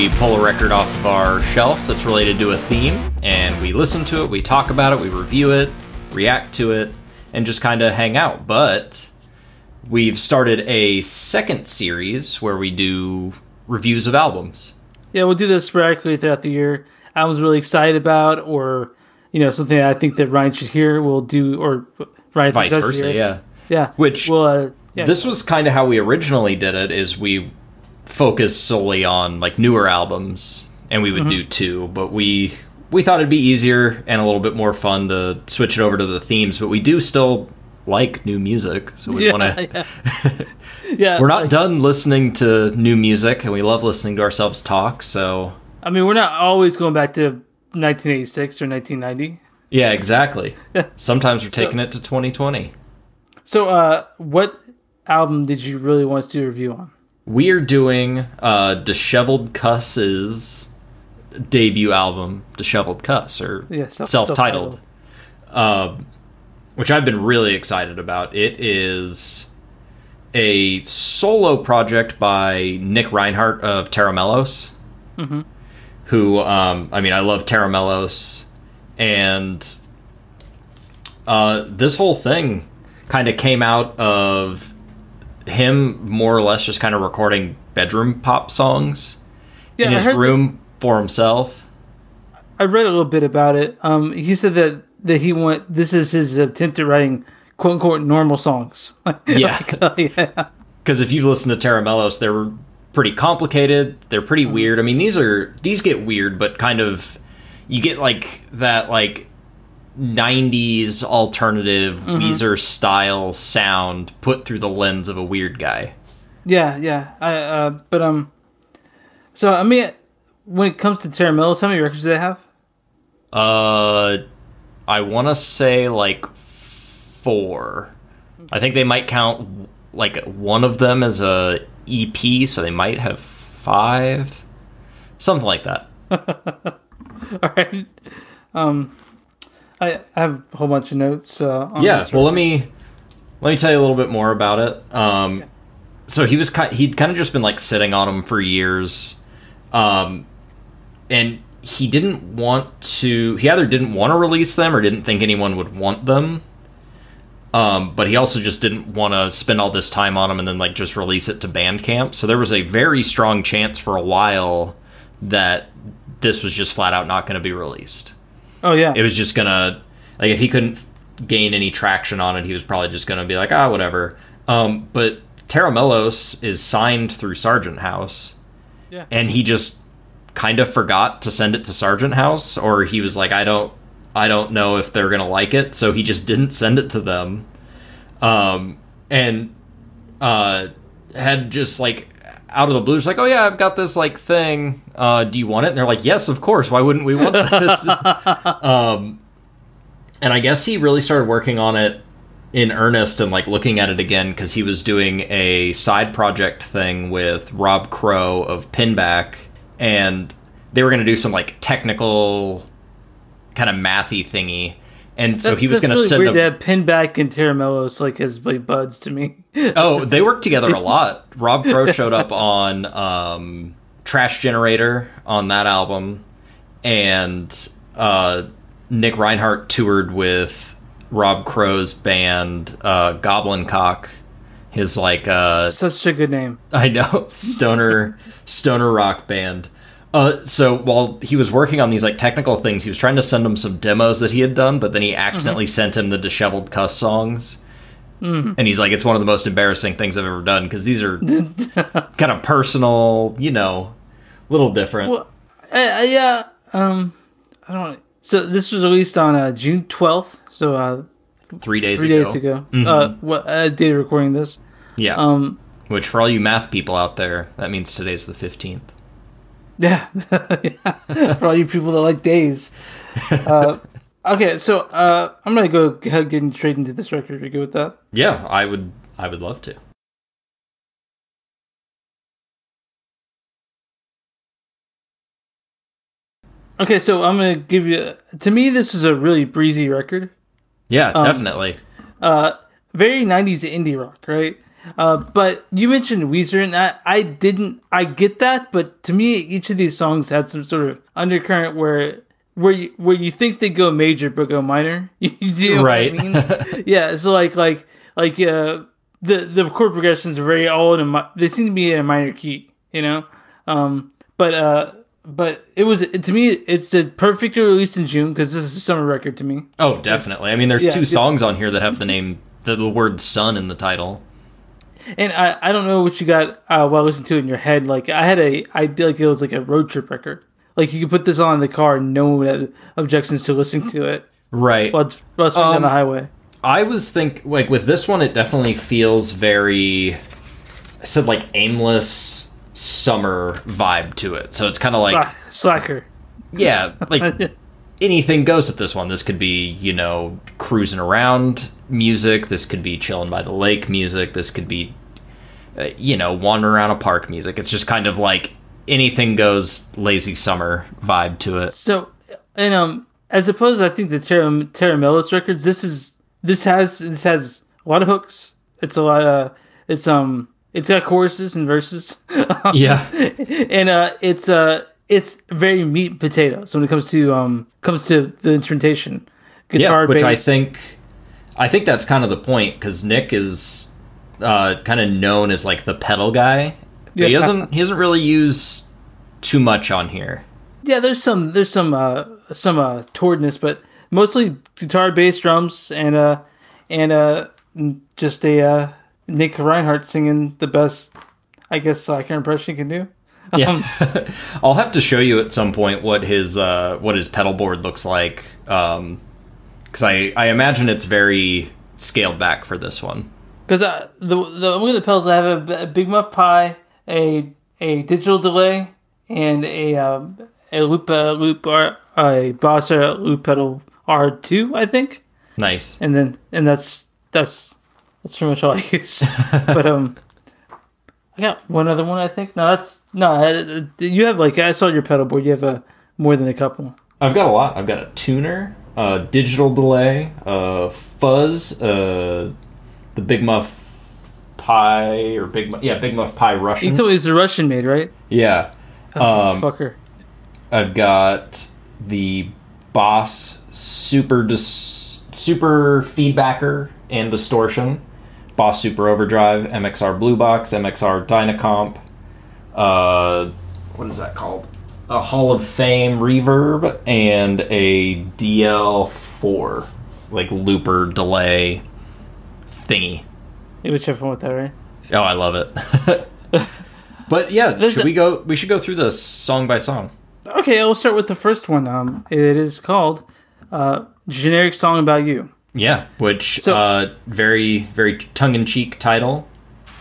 we pull a record off of our shelf that's related to a theme, and we listen to it, we talk about it, we review it, react to it, and just kind of hang out. But we've started a second series where we do reviews of albums. Yeah, we'll do this sporadically throughout the year. I was really excited about, or you know, something I think that Ryan should hear. We'll do, or Ryan Vice versa, hear. yeah. yeah. Which well, uh, yeah. this was kind of how we originally did it. Is we focused solely on like newer albums, and we would Mm-hmm. do two, but we we thought it'd be easier and a little bit more fun to switch it over to the themes. But we do still like new music, so we yeah, want to. yeah. yeah, We're not like, done listening to new music, and we love listening to ourselves talk. So I mean, we're not always going back to 1986 or 1990. yeah, exactly. Yeah. Sometimes we're taking it to 2020. So, uh, what album did you really want us to do a review on? We are doing uh, Disheveled Cuss's debut album, Disheveled Cuss, or Yeah, self- self-titled, um, which I've been really excited about. It is a solo project by Nick Reinhardt of Tera Melos, who, um, I mean, I love Tera Melos, and uh, this whole thing kind of came out of him more or less just kind of recording bedroom pop songs Yeah, in I his heard that- room for himself. I read a little bit about it. Um, he said that that he went. This is his attempt at writing "quote unquote" normal songs. Yeah. Like, uh, yeah. Because if you've listened to Tera Melos, they're pretty complicated. They're pretty Mm-hmm. weird. I mean, these are these get weird, but kind of you get like that like '90s alternative Mm-hmm. Weezer style sound put through the lens of a weird guy. Yeah, yeah. I uh, but um, so I mean, when it comes to Tera Melos, how many records do they have? Uh, I want to say like four. I think they might count like one of them as a EP, so they might have five, something like that. All right. Um, I, have a whole bunch of notes. Uh, on yeah well let me let me tell you a little bit more about it. Um so he was kind he'd kind of just been like sitting on them for years. Um and he didn't want to he either didn't want to release them or didn't think anyone would want them. Um but he also just didn't want to spend all this time on them and then like just release it to bandcamp. So there was a very strong chance for a while that this was just flat out not going to be released Oh yeah. it was just gonna like if he couldn't gain any traction on it, he was probably just gonna be like, ah, whatever. Um, but Tera Melos is signed through Sargent House, Yeah. and he just kind of forgot to send it to Sargent House, or he was like, I don't, I don't know if they're gonna like it, so he just didn't send it to them. Um, and uh, had just like out of the blue, just like, oh yeah, I've got this like thing. Uh, do you want it? And they're like, yes, of course. Why wouldn't we want this? um, and I guess he really started working on it in earnest and like looking at it again because he was doing a side project thing with Rob Crow of Pinback, and they were going to do some like technical kind of mathy thingy. And so That's- he was going to really send weird them. to Pinback and Tera like as like buds to me. Oh, they worked together a lot. Rob Crow showed up on um, Trash Generator on that album, and uh, Nick Reinhardt toured with Rob Crow's band uh, Goblin Cock. His like uh, Such a good name. I know stoner stoner rock band. Uh, so while he was working on these like technical things, he was trying to send him some demos that he had done, but then he accidentally sent him the disheveled cuss songs. And he's like, it's one of the most embarrassing things I've ever done because these are kind of personal, you know, little different. Well, uh, uh, yeah. Um, I don't. So this was released on uh, June twelfth. So uh, three days three ago. days ago. Uh, what uh, day recording this? Yeah. Um, Which for all you math people out there, that means today's the fifteenth. Yeah. yeah. For all you people that like days. Uh, okay, so uh, I'm gonna go ahead getting straight into this record. You good with that? Yeah, I would. I would love to. Okay, so I'm gonna give you. To me, this is a really breezy record. Yeah, Um, definitely. Uh, very '90s indie rock, right? Uh, but you mentioned Weezer, and I, I didn't. I get that, but to me, each of these songs had some sort of undercurrent where where you where you think they go major but go minor. You know Right. I mean? yeah. So like like like uh, the the chord progressions are very all in a they seem to be in a minor key. You know. Um. But uh. But it was to me. It's the perfectly released in June because this is a summer record to me. Oh, definitely. I mean, there's Yeah, two songs on here that have the name, the, the word "sun" in the title. And I, I don't know what you got uh, while listening to it in your head. Like I had a I did like it was like a road trip record. Like you could put this on in the car and no one had objections to listening to it Right. while while it's going down Um, the highway. I was think like with this one, it definitely feels very. I said like aimless summer vibe to it. So it's kind of like Sla- slacker. yeah, like anything goes with this one. This could be you know cruising around music. This could be chilling by the lake music. This could be uh, you know wandering around a park music. It's just kind of like anything goes lazy summer vibe to it. So, and um, as opposed, to, I think the Tera Tera records. This is this has this has a lot of hooks. It's a lot. Of, it's um, it's got choruses and verses. Yeah. and uh, it's uh, it's very meat and potatoes when it comes to um, comes to the instrumentation, guitar, yeah, which I think, I think that's kind of the point because Nick is uh, kind of known as like the pedal guy. But he doesn't. He doesn't really use too much on here. yeah, there's some there's some uh, some uh, towardness, but mostly guitar, bass, drums, and uh, and uh, just a uh, Nick Reinhardt singing the best, I guess, slacker impression he can do. Yeah, Um, I'll have to show you at some point what his uh, what his pedal board looks like. Because I I imagine it's very scaled back for this one. Because uh, the the at the pedals, I have a Big Muff Pi, a a digital delay, and a um, a loop uh, loop R, a Bossa loop pedal R two, I think, Nice. and then and that's that's that's pretty much all I use. but um, I got one other one, I think. No, that's no. You have like I saw your pedal board. You have a more than a couple. I've got a lot. I've got a tuner, a digital delay, a fuzz, uh, the Big Muff Pi or Big Muff, yeah, Big Muff Pi Russian. me it's a Russian made, right? Yeah. Um, Fucker. I've got the Boss Super dis- Super Feedbacker and Distortion, Boss Super Overdrive, MXR Blue Box, MXR Dynacomp. Uh, what is that called? A Hall of Fame Reverb and a DL4, like looper delay thingy. You would have with that, right? Oh, I love it. but yeah, There's should a- we go? We should go through this song by song. Okay, I'll start with the first one. Um, it is called uh, "Generic Song About You." Yeah, which So- uh very very tongue in cheek title.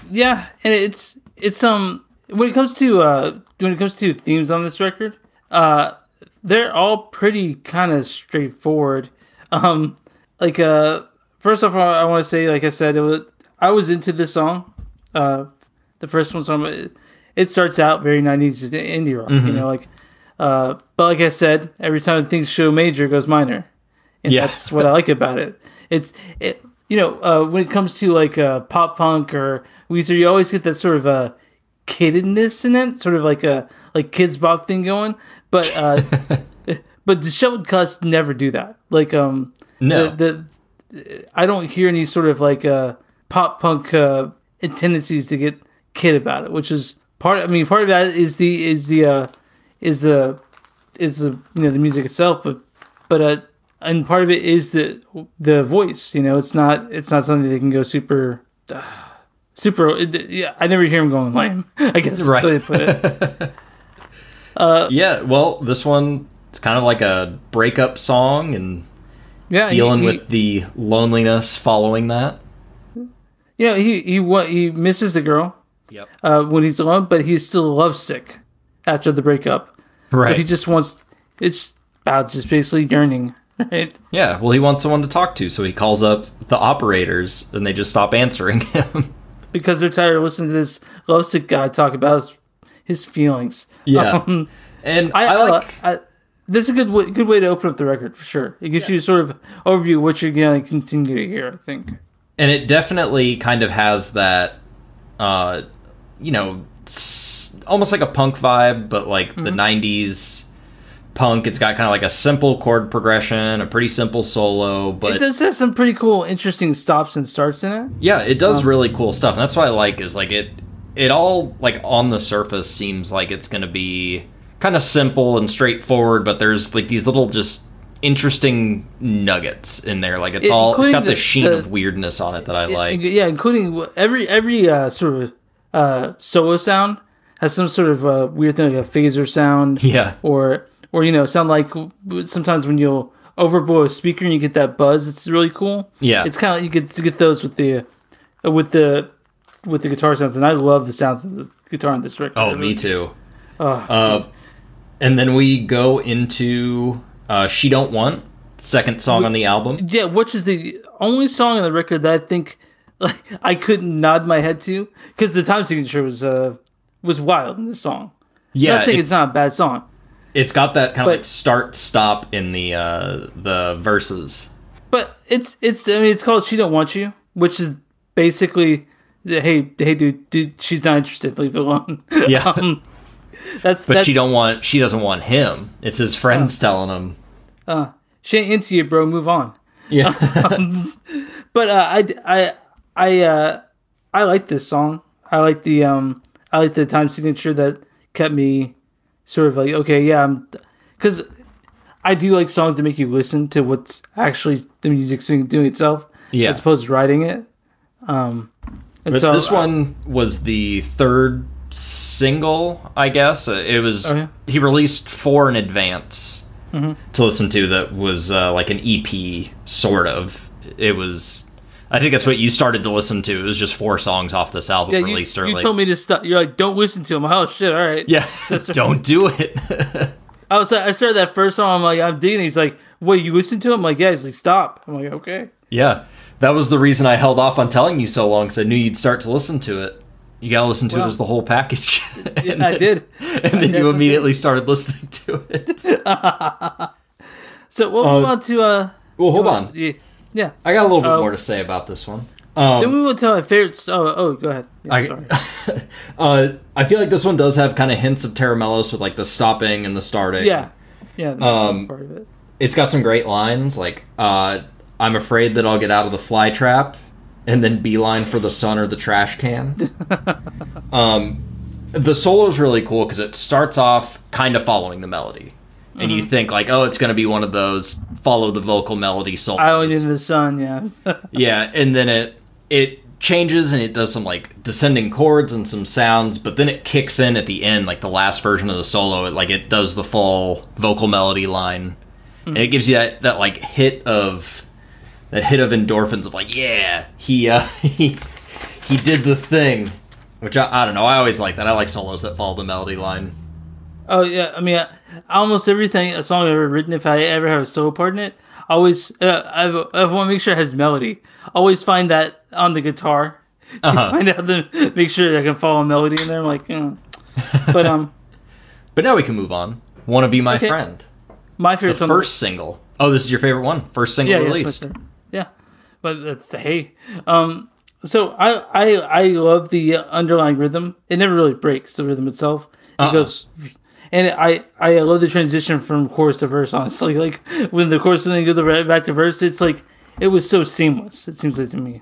Yeah, and it's it's um when it comes to uh when it comes to themes on this record, uh, they're all pretty kind of straightforward. Um, like uh, first off, I want to say, like I said, it was I was into this song. Uh, the first one song, it, it starts out very '90s indie rock, you know, like. Uh, but like I said, every time things show major, goes minor, and Yeah. that's what I like about it. It's it, you know, uh, when it comes to like uh, pop punk or Weezer, you always get that sort of uh, kiddedness in it, sort of like a like Kidz Bop thing going. But uh, but Disheveled Cuss never do that. Like um, No. the, the I don't hear any sort of like uh, pop punk uh, tendencies to get kid about it, which is part. I mean, part of that is the is the uh, is the is the you know the music itself, but but uh, and part of it is the the voice. You know, it's not it's not something that can go super. Uh, Super, yeah. I never hear him going lame. I guess Right. right. put it. Yeah, well, this one it's kind of like a breakup song and Yeah, he- dealing he- with the loneliness following that. Yeah, he he what he misses the girl Yep. uh, when he's alone, but he's still lovesick after the breakup. Right. So he just wants it's about just basically yearning, right? yeah, well, he wants someone to talk to, so he calls up the operators and they just stop answering him. Because they're tired of listening to this lovesick guy talk about his, his feelings. Yeah. Um, and I, I, like I, I, this is a good way, good way to open up the record for sure. It gives you sort of overview of what you're going to continue to hear. I think. and it definitely kind of has that uh, you know, almost like a punk vibe, but like the Mm-hmm. '90s punk. It's got kind of like a simple chord progression, a pretty simple solo, but it does have some pretty cool, interesting stops and starts in it. yeah, it does really cool stuff, and that's what I like. Is like it, it all like on the surface seems like it's going to be kind of simple and straightforward, but there's like these little just interesting nuggets in there. Like it's It- all it's got the, the- sheen the- of weirdness on it that I like. yeah, including every every uh, sort of uh, solo sound has some sort of uh, weird thing like a phaser sound, Yeah, or or you know, sound like sometimes when you'll overblow a speaker and you get that buzz. It's really cool. yeah, It's kind of you get to get those with the uh, with the with the guitar sounds, and I love the sounds of the guitar on this record. Oh, me too. Oh, Uh, and then we go into uh, "She Don't Want," second song on the album. Yeah, which is the only song on the record that I think like I couldn't nod my head to because the time signature was uh was wild in this song. Yeah, not saying it's, it's not a bad song. It's got that kind of like start stop in the uh, the verses. But it's it's I mean it's called She Don't Want You, which is basically hey hey dude, dude she's not interested, leave it alone. Yeah, um, that's but that's, she don't want she doesn't want him. It's his friends telling him. uh, she ain't into you, bro. Move on. Yeah, But uh, I I I uh, I like this song. I like the um I like the time signature that kept me sort of like okay yeah because I do like songs that make you listen to what's actually the music's doing itself yeah. as opposed to writing it. Um, so this one was the third single, I guess. Uh, It was yeah? he released four in advance Mm-hmm. to listen to. That was uh, like an EP, sort of. It was. I think that's what you started to listen to. It was just four songs off this album yeah, you, released you early. told me to stop. You're like, don't listen to him. Oh shit! All right. yeah, don't do it. I was I started that first song. I'm like, I'm digging. He's like, wait, you listen to him? I'm like, yeah. He's like, stop. I'm like, okay. yeah, that was the reason I held off on telling you so long because I knew you'd start to listen to it. You gotta listen to it as the whole package. Yeah, And I then- did. And then you immediately started listening to it. So we'll Uh, move on to uh. Well, hold on. Yeah. Yeah. I got a little bit Oh. more to say about this one. Then Um, we move on to my favorites. Oh, oh, go ahead. Yeah, I, sorry. uh, I feel like this one does have kind of hints of Tera Melos with like the stopping and the starting. yeah, yeah. Um, part of it. it's got some great lines like uh, "I'm afraid that I'll get out of the fly trap," and then beeline for the sun or the trash can. um, the solo is really cool because it starts off kind of following the melody, and you think like, oh, it's going to be one of those follow the vocal melody solos. Island in the sun. Yeah. Yeah, and then it it changes and it does some like descending chords and some sounds, but then it kicks in at the end, like the last version of the solo. It like it does the full vocal melody line, and it gives you that that like hit of that hit of endorphins of like, yeah, he uh, he he did the thing. Which I, I don't know. I always like that. I like solos that follow the melody line. oh yeah. I mean, I, almost everything a song I've ever written, if I ever have a solo part in it, I always uh, I, I want to make sure it has melody. Always find that on the guitar. Uh-huh. Find out the make sure I can follow a melody in there. I'm like, eh. but um, But now we can move on. Want to be my Okay. friend? my The favorite song. first single. Oh, this is your favorite one. First single yeah, released. Yeah, yeah, but that's hey. Um, so I I I love the underlying rhythm. It never really breaks the rhythm itself. It Uh-uh. goes, and I I love the transition from chorus to verse. Honestly, like when the chorus and then you go the back to verse, it's like it was so seamless. It seems like to me,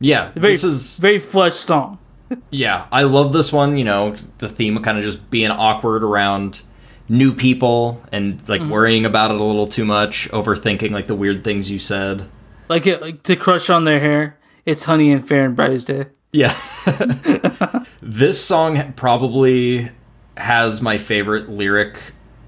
Yeah, very this is very flush song. Yeah, I love this one. You know, the theme of kind of just being awkward around new people and like Mm-hmm. worrying about it a little too much, overthinking like the weird things you said. Like it like, to crush on their hair. It's honey and fair and bright as day. Yeah. this song probably has my favorite lyric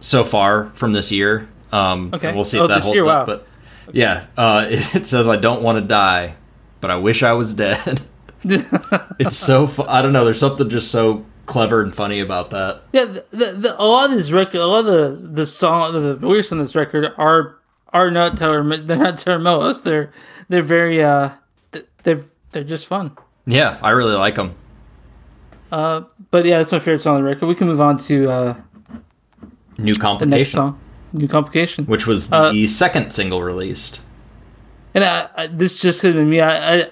so far from this year. Um, Okay. We'll see Oh, if that holds year, up. wow. But yeah, uh, it says, I don't want to die, but I wish I was dead. it's so, fu- I don't know, there's something just so clever and funny about that. Yeah, the, the, the, a lot of this record, a lot of the the song, the lyrics on this record are are not Taylor. They're not Tera Melos. They're they're very uh they're they're just fun. Yeah, I really like them. Uh, but yeah, that's my favorite song on the record. We can move on to uh New the next Complication, song, "New Complication." which was Uh, the second single released. And I, I, this just could have been me. I, I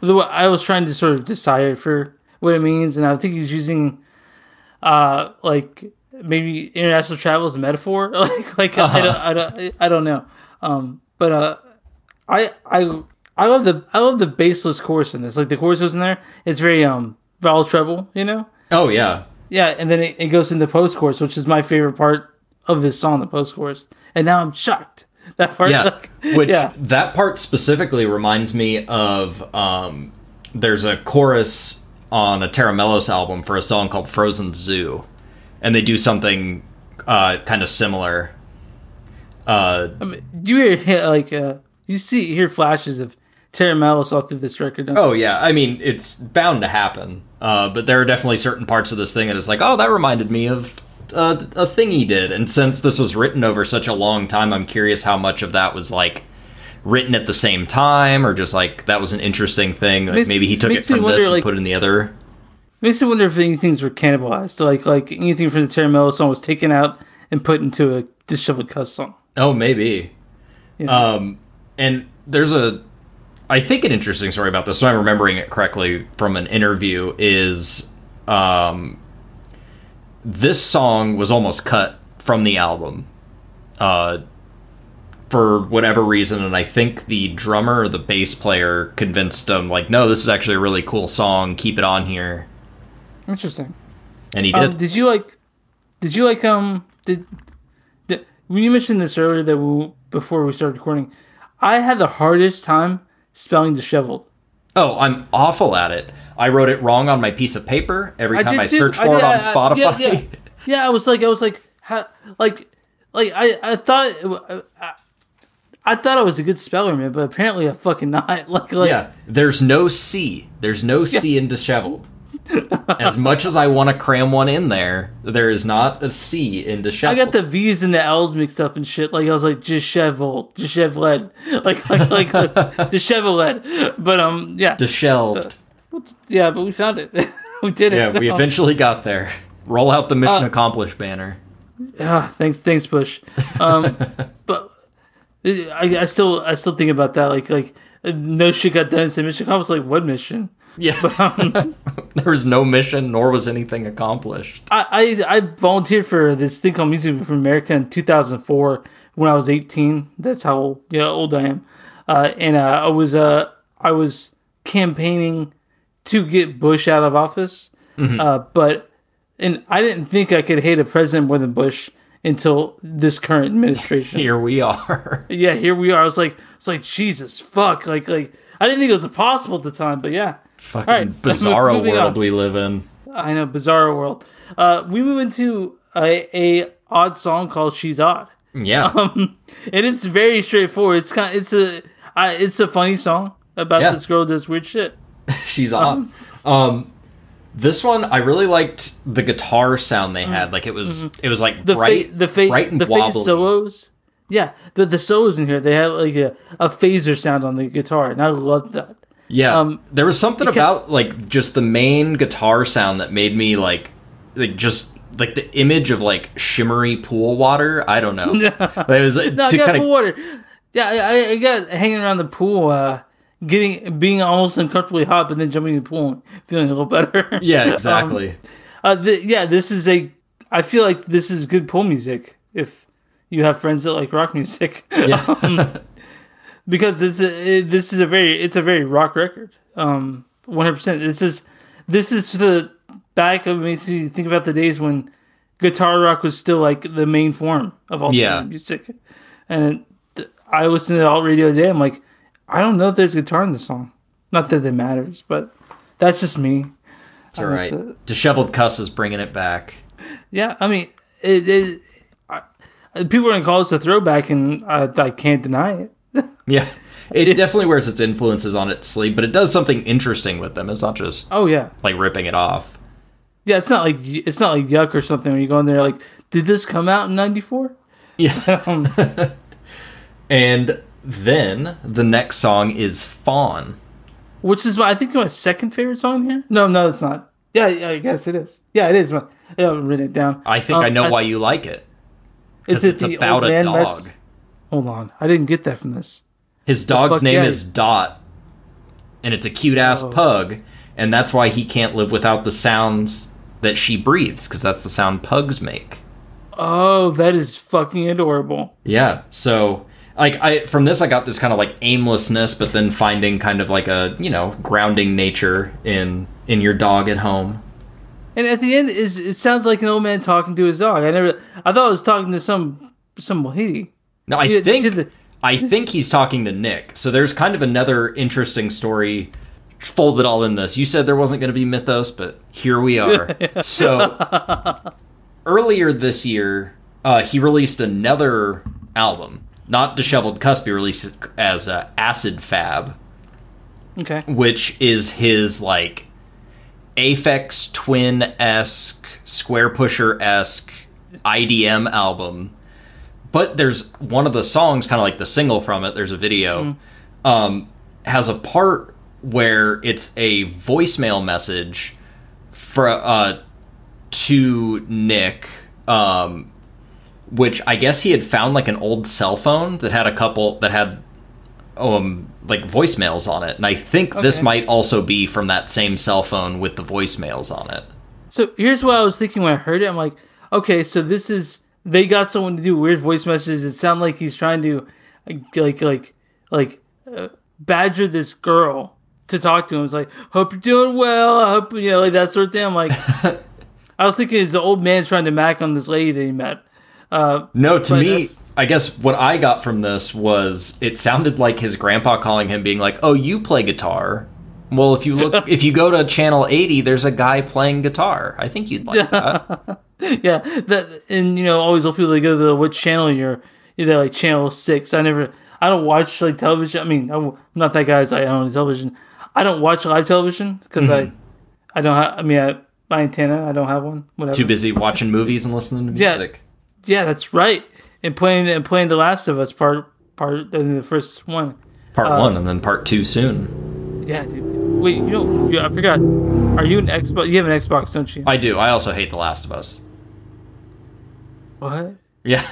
the I was trying to sort of decide for what it means, and I think he's using uh like maybe international travel as a metaphor. like like uh-huh. I don't I don't I don't know. Um, but uh, I I I love the I love the baseless chorus in this. Like the chorus was in there. It's very um vowel treble, you know. Oh yeah. Yeah, and then it, it goes into post chorus, which is my favorite part of this song, the post chorus. And now I'm shocked. That part, yeah, like, which yeah. that part specifically reminds me of um, there's a chorus on a Tera Melos album for a song called Frozen Zoo, and they do something uh, kind of similar. Uh, I mean, you hear like uh, you see hear flashes of Tera Melos all through this record. oh yeah, I mean it's bound to happen. Uh, but there are definitely certain parts of this thing that is like, oh, that reminded me of uh, a thing he did. And since this was written over such a long time, I'm curious how much of that was like written at the same time, or just like that was an interesting thing. Like makes, maybe he took it from wonder, this and like, put it in the other. Makes me wonder if any things were cannibalized. Like like anything from the Tera Melos song was taken out and put into a disheveled cuss song. Oh, maybe. Um, and there's a, I think an interesting story about this. So I'm remembering it correctly from an interview is, um, this song was almost cut from the album. Uh, for whatever reason and i think the drummer or the bass player convinced him like no this is actually a really cool song. Keep it on here. Interesting. And he did. um, did you like did you like um did, did when you mentioned this earlier that we, before we started recording i had the hardest time spelling disheveled oh i'm awful at it I wrote it wrong on my piece of paper every time I, I search for I, it on Spotify. Yeah, yeah. yeah, I was like, I was like, how, like, like I, I thought, I, I thought I was a good speller, man, but apparently I'm fucking not. Like, like yeah, there's no C. There's no C yeah. in disheveled. As much as I want to cram one in there, there is not a C in disheveled. I got the V's and the L's mixed up and shit. Like I was like disheveled, disheveled, like like like uh, disheveled. But um, yeah, disheveled. Yeah, but we found it. we did it. Yeah, we eventually got there. Roll out the mission uh, accomplished banner. Yeah, thanks, thanks, Bush. Um, but I, I still, I still think about that. Like, like no shit got done. So mission accomplished. Like, what mission? Yeah, but, um, there was no mission, nor was anything accomplished. I, I, I volunteered for this thing called Music for America in 2004 when I was 18. That's how old, yeah, old I am. Uh, and uh, I was, uh, I was campaigning to get Bush out of office. Mm-hmm. Uh, but and I didn't think I could hate a president more than Bush until this current administration. Here we are. yeah, here we are. I was like, it's like Jesus, fuck, like like I didn't think it was possible at the time, but yeah. Fucking right, bizarro world on. we live in. I know, bizarro world. Uh, we move into a, a odd song called "She's Odd." Yeah, um, and it's very straightforward. It's kind, of, it's a, uh, it's a funny song about yeah. this girl does weird shit. She's on. Um, um, this one I really liked the guitar sound they had. Like it was mm-hmm. it was like the bright, fa- the fa- bright and the wobbly. solos. Yeah, the the solos in here they have like a, a phaser sound on the guitar, and I love that. Yeah, um, there was something about like just the main guitar sound that made me like like just like the image of like shimmery pool water. I don't know. it was no, to kind of water. Yeah, I, I got hanging around the pool. Uh, getting being almost uncomfortably hot, but then jumping in the pool and feeling a little better. Yeah, exactly. um, uh, th- yeah, this is a. I feel like this is good pool music if you have friends that like rock music. Yeah. um, because it's a, it, this is a very it's a very rock record. Um, one hundred percent. This is this is the back of makes me think about the days when guitar rock was still like the main form of all yeah. music, and it, I listened to alt radio today. I'm like, I don't know if there's guitar in the song. Not that it matters, but that's just me. It's all right. Uh, Disheveled cuss is bringing it back. Yeah, I mean, it, it I, people are gonna call this a throwback, and I, I can't deny it. yeah, it, it, definitely wears its influences on its sleeve, but it does something interesting with them. It's not just oh yeah, like ripping it off. Yeah, it's not like it's not like yuck or something. When you go in there, like, did this come out in '94? Yeah. um, and then the next song is Fawn. Which is my, I think my second favorite song here. No, no, it's not. Yeah, yeah I guess it is. Yeah, it is. I haven't written it down. I think um, I know I, why you like it. Is it it's about a dog? Mess? Hold on, I didn't get that from this. His dog's name yeah. is Dot, and it's a cute ass oh. pug. and that's why he can't live without the sounds that she breathes because that's the sound pugs make. Oh, that is fucking adorable. Yeah. So like I from this I got this kind of like aimlessness, but then finding kind of like a you know grounding nature in in your dog at home. And at the end, is it sounds like an old man talking to his dog. I never, I thought I was talking to some some lady. No, I think I think he's talking to Nick. So there's kind of another interesting story folded all in this. You said there wasn't going to be mythos, but here we are. so earlier this year, uh, he released another album, not Disheveled Cuss. He released it as uh, Acid Fab, Okay. which is his like Aphex Twin esque, Squarepusher esque IDM album. But there's one of the songs, kind of like the single from it. There's a video, um, has a part where it's a voicemail message for uh, to Nick, um, which I guess he had found like an old cell phone that had a couple that had um like voicemails on it, and I think this might also be from that same cell phone with the voicemails on it. So here's what I was thinking when I heard it. I'm like, okay, so this is they got someone to do weird voice messages. It sounds like he's trying to like like like like uh, badger this girl to talk to him. It's like, hope you're doing well. I hope you know like that sort of thing. I'm like, I was thinking it's an old man trying to mac on this lady that he met. Uh, No, to me, I guess what I got from this was it sounded like his grandpa calling him, being like, "Oh, you play guitar." Well, if you look, if you go to channel eighty, there's a guy playing guitar. I think you'd like that. yeah, that and you know always old people they go to the which channel you're either like channel six. I never, I don't watch like television. I mean, I'm not that guy. I own television. I don't watch live television because I, I don't have. I mean, I, my antenna. I don't have one. Whatever. Too busy watching movies and listening to Yeah. music. Yeah, that's right. And playing and playing The Last of Us part part the first one. Part Uh, one and then part two soon. Yeah, dude. Wait, you know, yeah, I forgot. Are you an Xbox? You have an Xbox, don't you? I do. I also hate The Last of Us. what? Yeah,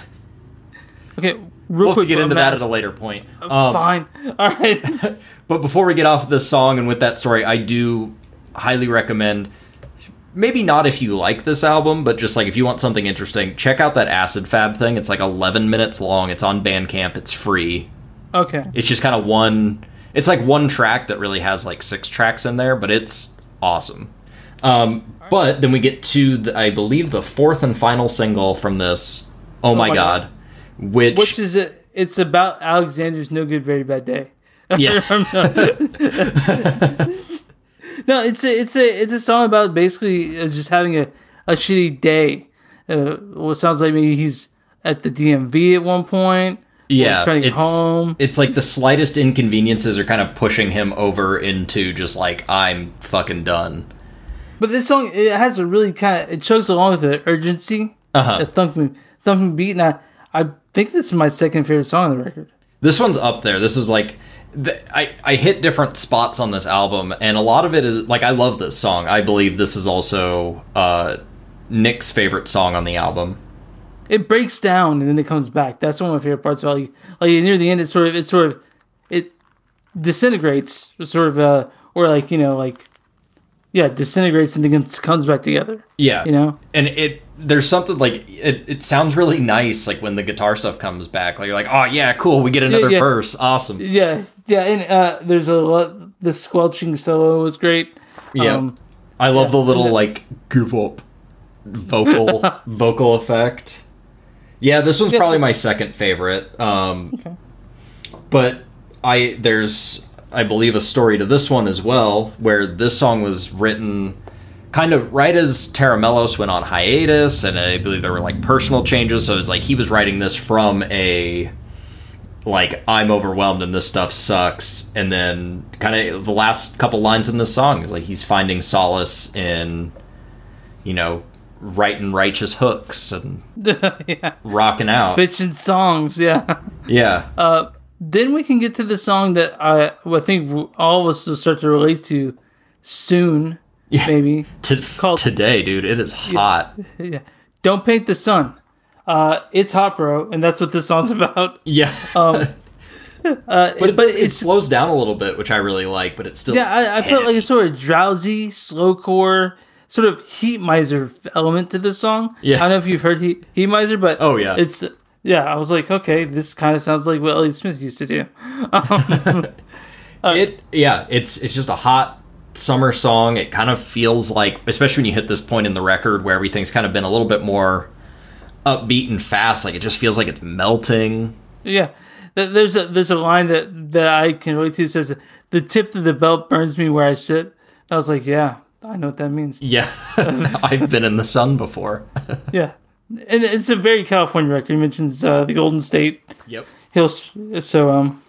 Okay, real we'll quick. get into that at a later point. Um, Fine. All right. But before we get off of this song and with that story, I do highly recommend. Maybe not if you like this album, but just like if you want something interesting, check out that Acid Fab thing. It's like 11 minutes long. It's on Bandcamp. It's free. okay. It's just kind of one. It's like one track that really has like six tracks in there, but it's awesome. Um, but then we get to, the, I believe, the fourth and final single from this. Oh, my my god. Which, Which is it? It's about Alexander's no good, very bad day. Yeah. no, it's a it's a it's a song about basically uh, just having a, a shitty day. Uh, well, sounds like maybe he's at the DMV at one point. Yeah, trying to get it's, home. it's like the slightest inconveniences are kind of pushing him over into just like I'm fucking done. But this song it has a really kind of it chugs along with the urgency, Uh huh. the thumping thumping beat, and I, I think this is my second favorite song on the record. This one's up there. This is like I I hit different spots on this album, and a lot of it is like I love this song. I believe this is also uh, Nick's favorite song on the album. It breaks down and then it comes back. That's one of my favorite parts about like like near the end. It's sort of it sort of it disintegrates, sort of uh or like you know like yeah disintegrates and then comes- comes back together. Yeah, You know and it there's something like it. It sounds really nice, like when the guitar stuff comes back. Like you're like, oh yeah, cool, we get another yeah. verse, awesome. yeah yeah and uh there's a lot the squelching solo was great. Yeah, Um, I love yeah. the little like give up vocal vocal effect. Yeah, this one's probably my second favorite. Um, Okay. But I there's I believe a story to this one as well, where this song was written kind of right as Tera Melos went on hiatus, and I believe there were like personal changes. So it's like he was writing this from a like I'm overwhelmed and this stuff sucks, and then kind of the last couple lines in this song is like he's finding solace in you know writing righteous hooks and yeah, rocking out. bitching songs. Yeah. yeah. Uh, then we can get to the song that I, I think all of us will start to relate to soon. Yeah. Maybe. To, called- today, dude, it is hot. Yeah. Don't paint the sun. Uh, it's hot, bro, and that's what this song's about. Yeah. Um, Uh, but, but it, slows down a little bit, which I really like. But it's still yeah, I, I felt like a sort of drowsy, slowcore, sort of Heatmiser element to this song. Yeah. I don't know if you've heard heat, Heatmiser, but Oh, yeah. it's yeah. I was like, okay, this kind of sounds like what Elliott Smith used to do. Um, it yeah it's it's just a hot summer song it kind of feels like especially when you hit this point in the record where everything's kind of been a little bit more upbeat and fast like it just feels like it's melting yeah, there's a there's a line that that I can relate to. It says the tip of the belt burns me where I sit. I was like, yeah, I know what that means. yeah i've been in the sun before Yeah, and it's a very California record. He mentions uh, the Golden State yep Hills. So um,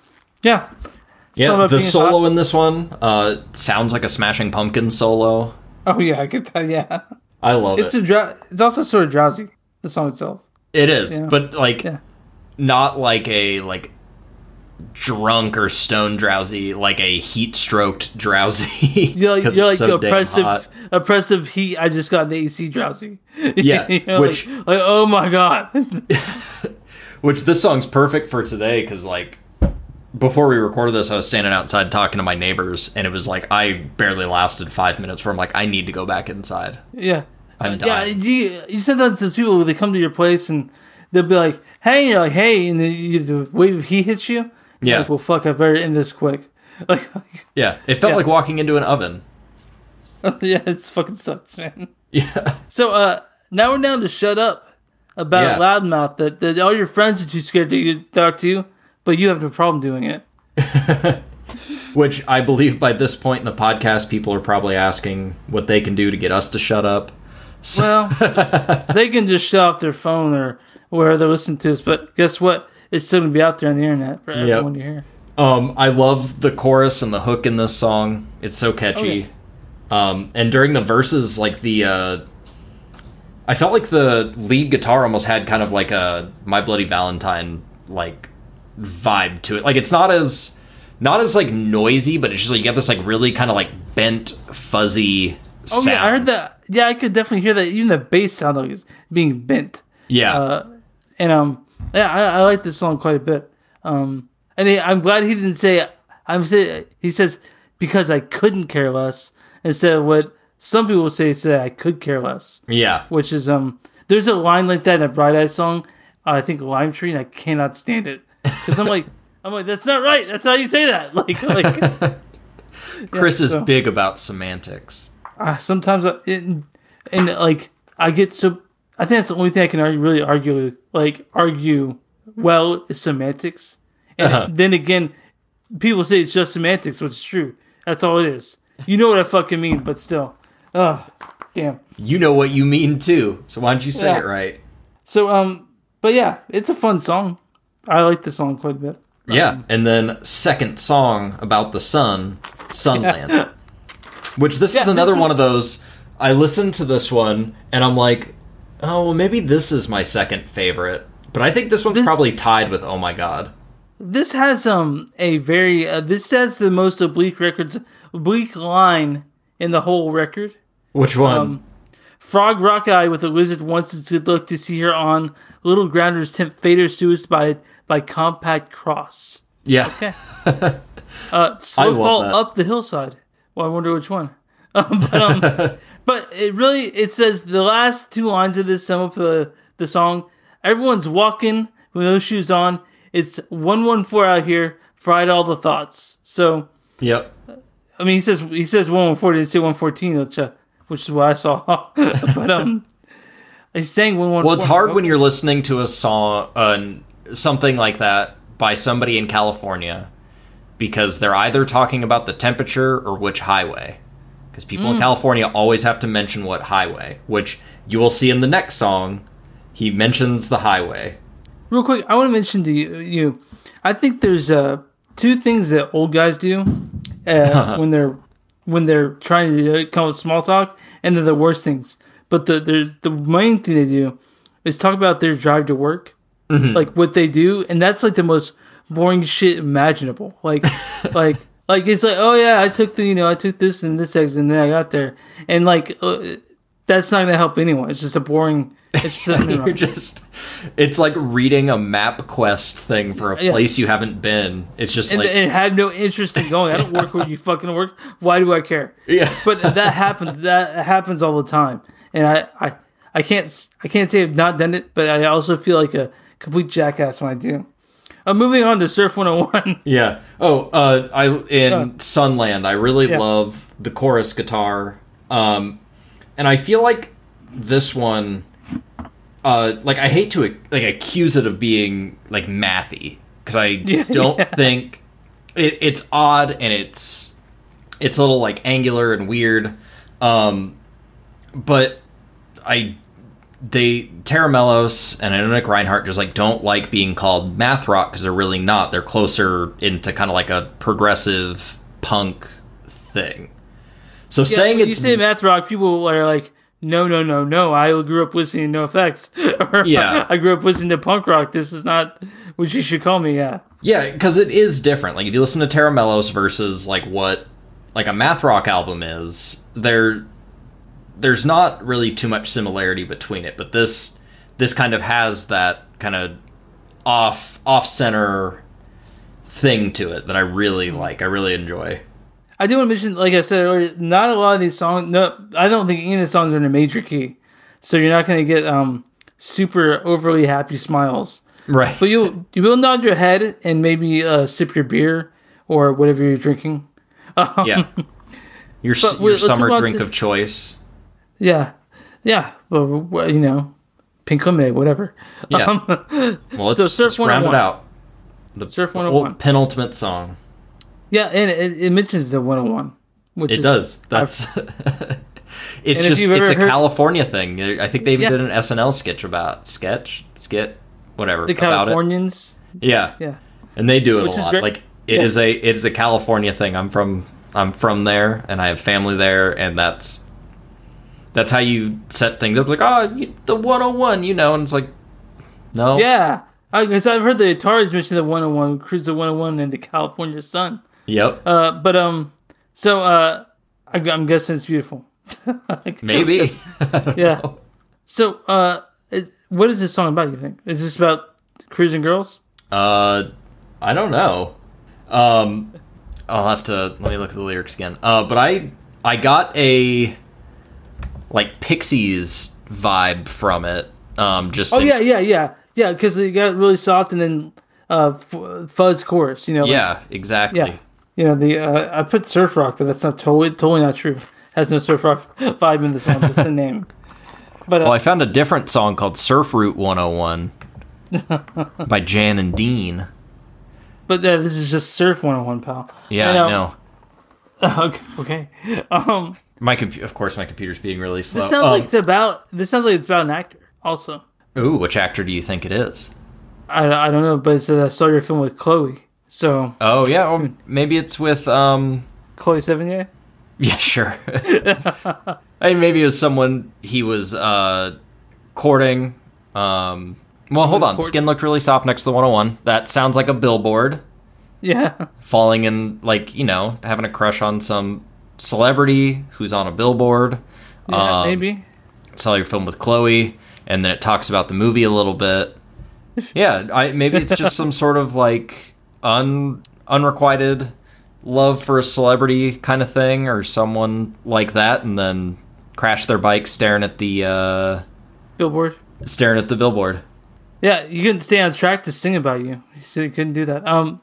yeah. It's yeah the solo hot. in this one uh sounds like a smashing pumpkin solo Oh yeah, I get that. Yeah, i love it's it a dr- it's also sort of drowsy. The song itself. it is yeah. but like Yeah. not like a like drunk or stone drowsy like a heat stroked drowsy You're like, you're like so oppressive, oppressive heat. I just got the AC drowsy. Yeah, You know, which- like, like, oh my god. Which this song's perfect for today because like before we recorded this, I was standing outside talking to my neighbors, and it was like I barely lasted five minutes. Where I'm like, I need to go back inside. yeah, I'm yeah. dying. You you sometimes there's people they come to your place and they'll be like, hey, and you're like, hey, and you, the wave of heat hits you. Yeah. Like, well, fuck, I better end this quick. Like, Yeah, it felt Yeah. like walking into an oven. yeah, it's fucking sucks, man. Yeah, So uh now we're down to shut up about Yeah. loudmouth that, that all your friends are too scared to talk to, you, but you have no problem doing it. which I believe by this point in the podcast, people are probably asking what they can do to get us to shut up. So, Well, they can just shut off their phone or wherever they're listening to us, but guess what? It's still gonna be out there on the internet for everyone to hear. um, I love the chorus and the hook in this song. It's so catchy. Um, and during the verses, like the, uh, I felt like the lead guitar almost had kind of like a My Bloody Valentine like vibe to it. Like it's not as, not as like noisy, but it's just like you get this like really kind of like bent, fuzzy. Oh sound. yeah, I heard that. Yeah, I could definitely hear that. Even the bass sound like it's being bent. Yeah, Uh, and um, yeah, I, I like this song quite a bit. Um, and he, I'm glad he didn't say. I'm say he says because I couldn't care less instead of what some people say. Say I could care less, yeah. which is um. There's a line like that in a Bright Eyes song. Uh, I think Lime Tree, and I cannot stand it because I'm like. I'm like, that's not right. That's how you say that. Like, like Chris is so- big about semantics. uh, sometimes I, it, and like I get so I think that's the only thing I can argue, really argue like argue well is semantics, and Uh-huh. then again, people say it's just semantics, which is true. That's all it is. You know what I fucking mean, but still, oh damn. You know what you mean too, so why don't you say Yeah. it right? So um, but yeah, it's a fun song. I like the song quite a bit. Yeah, and then second song about the sun, Sunland. Which this is another one of those. I listened to this one and I'm like, oh, well, maybe this is my second favorite. But I think this one's This- probably tied with Oh My God. This has um a very uh, this has the most oblique records oblique line in the whole record. Which one? Um, Frog Rock Eye with a lizard wants its good luck to see her on. Little Grounders tempt Fader suicide by Compact Cross. yeah. Okay. Uh, slow fall that. up the hillside. Well, I wonder which one. Um, but um, but it really it says the last two lines of this sum up the the song. Everyone's walking with no shoes on. It's one one four out here. Fried all the thoughts. So Yep. I mean, he says he says one one four. Didn't say one fourteen, which uh, which is what I saw. but um, he's saying one one. Well, it's hard when you're listening to a song, uh, something like that by somebody in California, because they're either talking about the temperature or which highway. Because people Mm. in California always have to mention what highway, which you will see in the next song. He mentions the highway. Real quick, I want to mention to you, you I think there's uh, two things that old guys do uh, when they're when they're trying to uh, come with small talk, and they're the worst things. But the the the main thing they do is talk about their drive to work, like what they do, and that's like the most boring shit imaginable. Like like. Like it's like, oh yeah, I took the, you know, I took this and this exit, and then I got there, and like, uh, that's not gonna help anyone. It's just a boring. It's just You're just it's like reading a MapQuest thing for a Yeah. place you haven't been. It's just and, like and had no interest in going. I don't work where you fucking work. Why do I care? yeah. But that happens. That happens all the time, and I, I, I can't, I can't say I've not done it, but I also feel like a complete jackass when I do. Uh, moving on to Surf 101. Yeah. Oh, uh, I in Uh. Sunland, I really Yeah. love the chorus guitar, um, and I feel like this one, uh, like I hate to like accuse it of being like mathy because I Yeah. don't think it, it's odd and it's it's a little like angular and weird, um, but I they Tera Melos and I know Nick Reinhardt just like don't like being called math rock because they're really not. They're closer into kind of like a progressive punk thing. So saying when it's you say math rock, people are like, no, no, no, no. I grew up listening to NOFX. or, Yeah. I grew up listening to punk rock. This is not what you should call me. Yeah. yeah, because it is different. Like if you listen to Tera Melos versus like what like a math rock album is, there there's not really too much similarity between it. But this this kind of has that kind of off off center thing to it that I really like. I really enjoy. I do want to mention, like I said earlier, not a lot of these songs. No, I don't think any of the songs are in a major key, so you're not going to get um super overly happy smiles. Right. But you you will nod your head and maybe uh, sip your beer or whatever you're drinking. Um, Yeah. Your, your summer drink to- of choice. Yeah, yeah. Well, you know, pink lemonade, whatever. Yeah. Um, Well, let's, So Surf let's round it out. The Surf old 101. penultimate song. yeah, and it, it mentions the 101, which It is, does. That's. it's And just it's a heard- California thing. I think they even Yeah. did an SNL sketch about sketch skit whatever the about it. Californians. Yeah, Yeah, and they do it Which a lot. Like it Yeah. is a it is a California thing. I'm from I'm from there, and I have family there, and that's that's how you set things up. Like oh, you, the 101, you know, and it's like no, yeah. Because I've heard the Ataris mention the 101, cruise the 101 into the California sun. yep, Uh, but um, so uh, I, I'm guessing it's beautiful. Like, maybe. Yeah. So uh, it, what is this song about? You think is this about cruising girls? Uh, I don't know. Um, I'll have to let me look at the lyrics again. Uh, but I I got a like Pixies vibe from it. Um, just Oh in- yeah, yeah, yeah, yeah. Because it got really soft and then uh, f- fuzz chorus. You know. like- yeah, exactly. yeah. You know the uh, I put surf rock, but that's not totally totally not true. Has no surf rock vibe in the song, just the name. But uh, Well, I found a different song called Surf Route 101 by Jan and Dean. but uh, this is just surf 101, pal. Yeah, I know. know. okay, okay. Um, My compu- of course, my computer's being really slow. this sounds Um, like it's about. This sounds like it's about an actor. Also, ooh, which actor do you think it is? I, I don't know, but it said I saw your film with Chloe. So Oh yeah, well, maybe it's with um Chloe Sevigny. Yeah, sure. I mean, maybe it was someone he was uh, courting. Um, well, hold on. Court- Skin looked really soft next to the 101. That sounds like a billboard. Yeah. Falling in, like, you know, having a crush on some celebrity who's on a billboard. Yeah, Um, maybe. Saw your film with Chloe, and then it talks about the movie a little bit. Yeah, I maybe it's just some sort of like un unrequited love for a celebrity kind of thing, or someone like that, and then crash their bike staring at the uh, Billboard. staring at the billboard. Yeah, you couldn't stay on track to sing about you. You you couldn't do that. Um,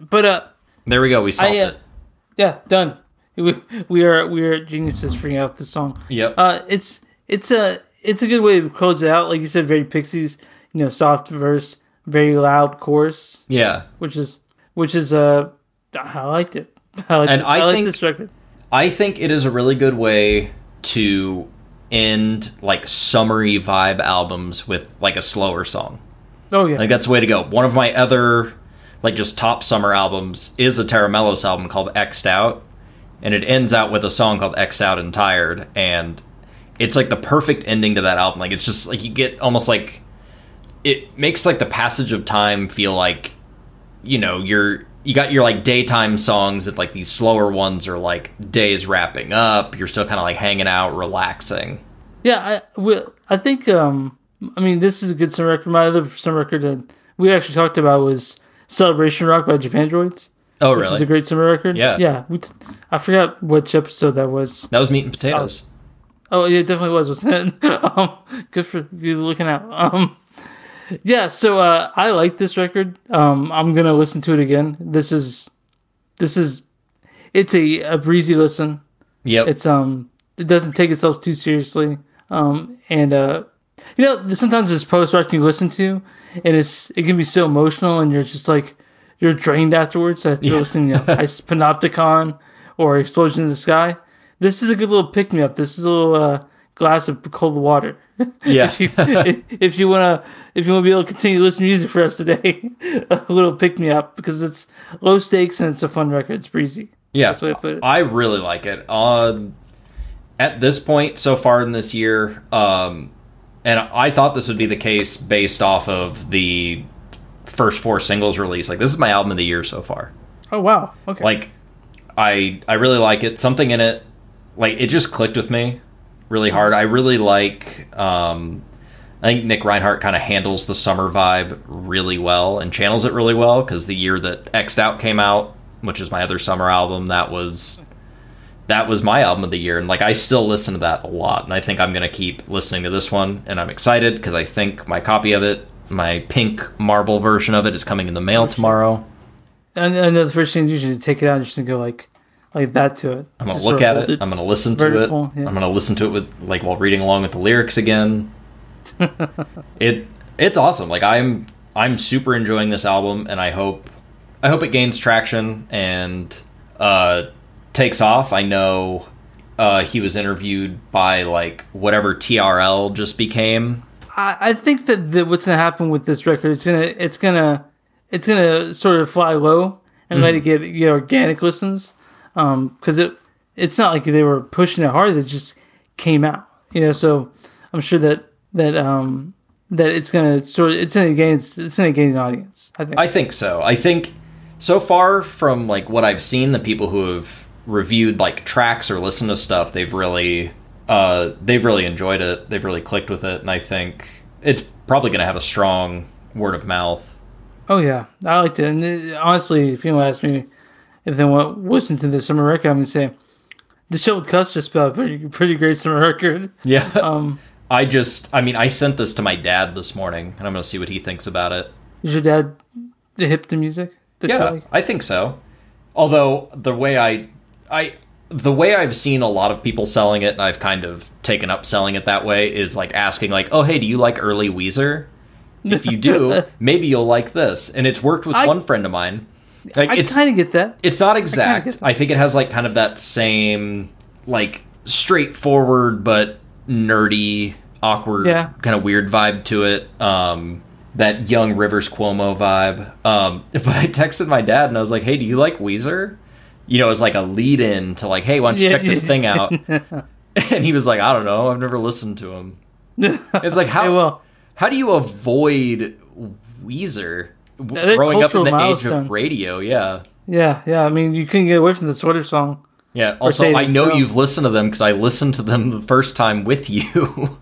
but uh, There we go. We solved I, uh, it. yeah, done. We, we are we are geniuses figuring out the song. Yep. Uh, it's it's a it's a good way to close it out. Like you said, very Pixies. You know, soft verse, very loud chorus, yeah. which is which is uh, I liked it. I like And this, I I think- this record. I think it is a really good way to end like summery vibe albums with like a slower song. Oh yeah, Like that's the way to go. One of my other like just top summer albums is a Tera Melos album called X'd Out, and it ends out with a song called X'd Out and Tired, and it's like the perfect ending to that album. Like it's just like you get almost like it makes like the passage of time feel like you know you're you got your like daytime songs that like these slower ones are like days wrapping up you're still kind of like hanging out relaxing Yeah, I. I think. Um, I mean, this is a good summer record. My other summer record that we actually talked about was "Celebration Rock" by Japandroids, Oh, which is a great summer record. Yeah. yeah. We t- I forgot which episode that was. that was meat and potatoes. Oh, yeah, it definitely was, wasn't it? um, good for you looking out. Um, yeah, so uh, I like this record. Um, I'm gonna listen to it again. This is, this is, it's a, a breezy listen. Yep. It's um, it doesn't take itself too seriously. Um, and uh, you know, sometimes there's post rock you listen to, and it's it can be so emotional, and you're just like you're drained afterwards after Yeah. listening to Panopticon or Explosion in the Sky. This is a good little pick me up. This is a little uh, glass of cold water. Yeah. if you if, if you wanna if you wanna be able to continue to listen to music for us today, a little pick me up because it's low stakes and it's a fun record. It's breezy. Yeah, That's the way I. I really like it. Um, at this point, so far in this year, um, and I thought this would be the case based off of the first four singles released. Like, this is my album of the year so far. Oh wow. Okay. Like, I I really like it. Something in it, like it just clicked with me really hard. I really like. Um, I think Nick Reinhardt kind of handles the summer vibe really well and channels it really well because the year that X'd Out came out, which is my other summer album, that was that was my album of the year and like I still listen to that a lot and I think I'm going to keep listening to this one and I'm excited because I think my copy of it, my pink marble version of it is coming in the mail tomorrow. And know the first thing you usually take it out and just go like like that to it. I'm gonna Just look at it. I'm gonna listen to it. yeah. I'm gonna listen to it with like while reading along with the lyrics again. it it's awesome. Like I'm I'm super enjoying this album, and I hope I hope it gains traction and uh, takes off. I know uh, he was interviewed by like whatever TRL just became. I, I think that the, what's gonna happen with this record, it's gonna it's gonna it's gonna sort of fly low and let it get get organic listens, because it it's not like they were pushing it hard. It just came out, you know. So I'm sure that that um that it's gonna sort of it's gonna gain it's, it's gonna gain an audience. I think. I think so. I think so far from like what I've seen, the people who have reviewed like tracks or listened to stuff, they've really uh, they've really enjoyed it. They've really clicked with it, and I think it's probably going to have a strong word of mouth. Oh yeah, I liked it. And uh, honestly, if you ask me if they want to listen to the summer record, I'm gonna say the Disheveled Cuss just put out a pretty pretty great summer record. Yeah. Um, I just, I mean, I sent this to my dad this morning, and I'm going to see what he thinks about it. is your dad the hip to music? The Yeah, colleague? I think so. Although the way I, I, the way I've seen a lot of people selling it, and I've kind of taken up selling it that way, is like asking, like, "Oh, hey, do you like early Weezer? If you do, maybe you'll like this." And it's worked with I- one friend of mine. Like, I kind of get that. it's not exact. that. I think it has like kind of that same like straightforward but nerdy, awkward, Yeah. kind of weird vibe to it. Um, that young Rivers Cuomo vibe. Um, but I texted my dad and I was like, "Hey, do you like Weezer?" You know, as like a lead in to like, "Hey, why don't you check this thing out?" and he was like, "I don't know. I've never listened to him." It's like how well, how do you avoid Weezer? w- Growing up in the age of radio, yeah. yeah, yeah. I mean, you couldn't get away from the Sweater song. Yeah. Also, I know From. you've listened to them because I listened to them the first time with you.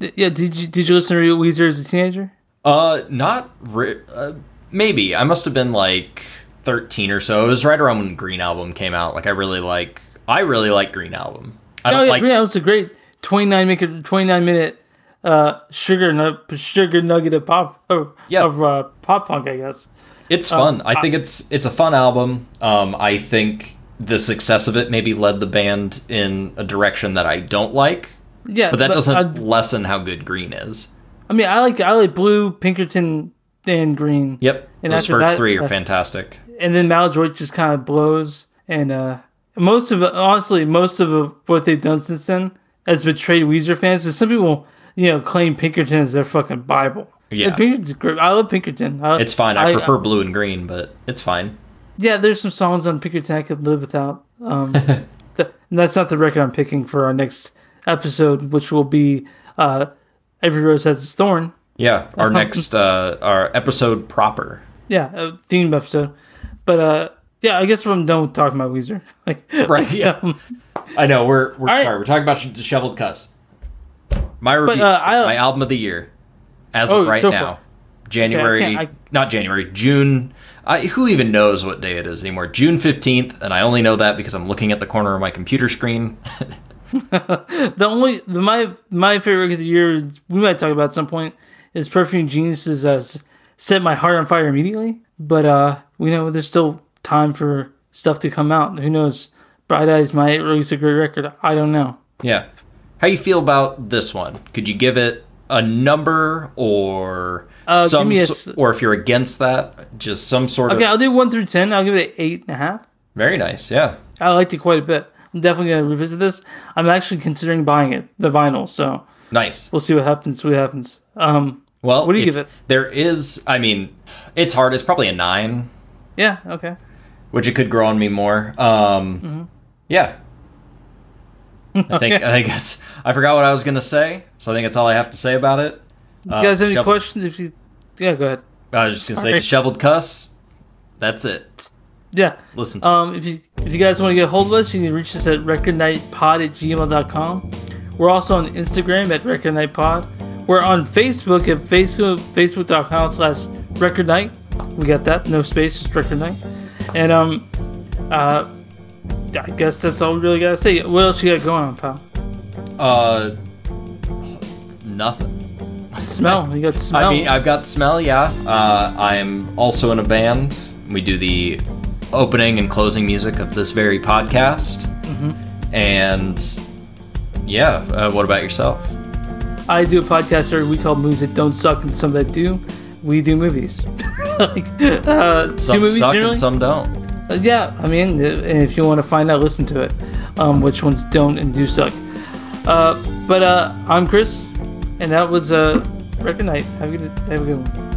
Yeah, did you did you listen to Weezer as a teenager? uh, not re- uh, maybe. I must have been like thirteen or so. It was right around when Green Album came out. Like, I really like. I really like Green Album. I Oh don't yeah, like. Green Album's a great twenty nine minute twenty nine minute uh sugar sugar nugget of pop of, Yeah. of uh, pop punk, I guess. It's fun. I think it's it's a fun album. Um, I think the success of it maybe led the band in a direction that I don't like, Yeah, but that doesn't I, lessen how good Green is. I mean, I like I like blue, Pinkerton, and green. Yep, And those first that- three are uh, fantastic. And then Maladroit just kind of blows. And uh, most of honestly, most of what they've done since then has betrayed Weezer fans. So some people, you know, claim Pinkerton as their fucking Bible. Yeah. And Pinkerton's great. I love Pinkerton. I, It's fine. I, prefer blue and green, but it's fine. Yeah, there's some songs on Pinkerton I could live without. Um, th- and that's not the record I'm picking for our next episode, which will be uh, Every Rose Has Its Thorn. Yeah, our next uh, our episode proper. Yeah, theme episode. But uh, yeah, I guess I'm done with talking about Weezer. Like, Right, yeah. um, I know we're we're right. sorry. We're talking about disheveled cuss. My review, uh, I- my album of the year, as Oh, of right so now, far. January, Okay, I can't- January, June. I, who even knows what day it is anymore? June fifteenth, and I only know that because I'm looking at the corner of my computer screen. The only the, my my favorite of the year is, we might talk about at some point is Perfume Genius's uh, "Set My Heart on Fire Immediately," but uh, we know there's still time for stuff to come out. Who knows? Bright Eyes might release a great record. I don't know. yeah, how you feel about this one? Could you give it a number or Uh, some, me a or if you're against that, just some sort Okay, of Okay, I'll do one through ten. I'll give it an eight and a half. very nice. Yeah, I liked it quite a bit. I'm definitely gonna revisit this. I'm actually considering buying it, the vinyl. So nice. we'll see what happens. What happens. Um, Well, What do you give it? There is, I mean, it's hard. It's probably a nine. Yeah. Okay. which it could grow on me more. Um, Mm-hmm. Yeah, I think I think that's. I forgot what I was gonna say, so I think that's all I have to say about it. Uh, You guys have any shovel- questions? If you, yeah, go ahead. I was just gonna say disheveled cuss. That's it. Yeah. Listen, to Um, if you if you guys want to get a hold of us, you can reach us at recordnightpod at gmail.com. We're also on Instagram at recordnightpod. We're on Facebook at Facebook facebook.com slash recordnight. We got that, no space, just record night. And um, uh, I guess that's all we really gotta say. What else you got going on, pal? uh, nothing. Smell. You got smell. I mean, I've got smell. Yeah, uh, I'm also in a band. We do the opening and closing music of this very podcast, Mm-hmm. and yeah. Uh, what about yourself? I do a podcast every week called Movies That Don't Suck and Some That Do. We do movies. like, uh, two Some movies suck generally. and some don't. Uh, yeah, I mean, uh, if you want to find out, listen to it. Um, which ones don't and do suck. Uh, but uh, I'm Chris, and that was uh, Record Night. Have a good, have a good one.